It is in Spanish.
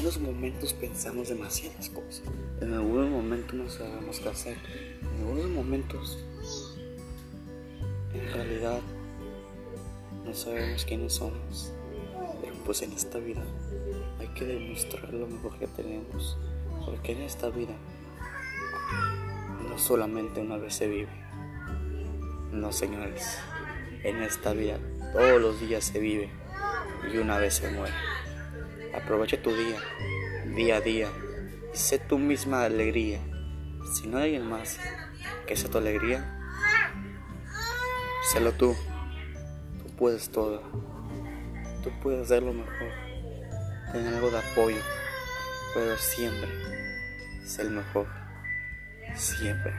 algunos momentos pensamos demasiadas cosas. En algunos momentos no sabemos qué hacer. En algunos momentos, en realidad, no sabemos quiénes somos. Pero pues en esta vida hay que demostrar lo mejor que tenemos. Porque en esta vida no solamente una vez se vive. No, señores. En esta vida todos los días se vive y una vez se muere. Aprovecha tu día, día a día, sé tu misma alegría. Si no hay alguien más que sea tu alegría, sélo tú. Tú puedes todo. Tú puedes hacer lo mejor. Tener algo de apoyo, pero siempre sé el mejor. Siempre.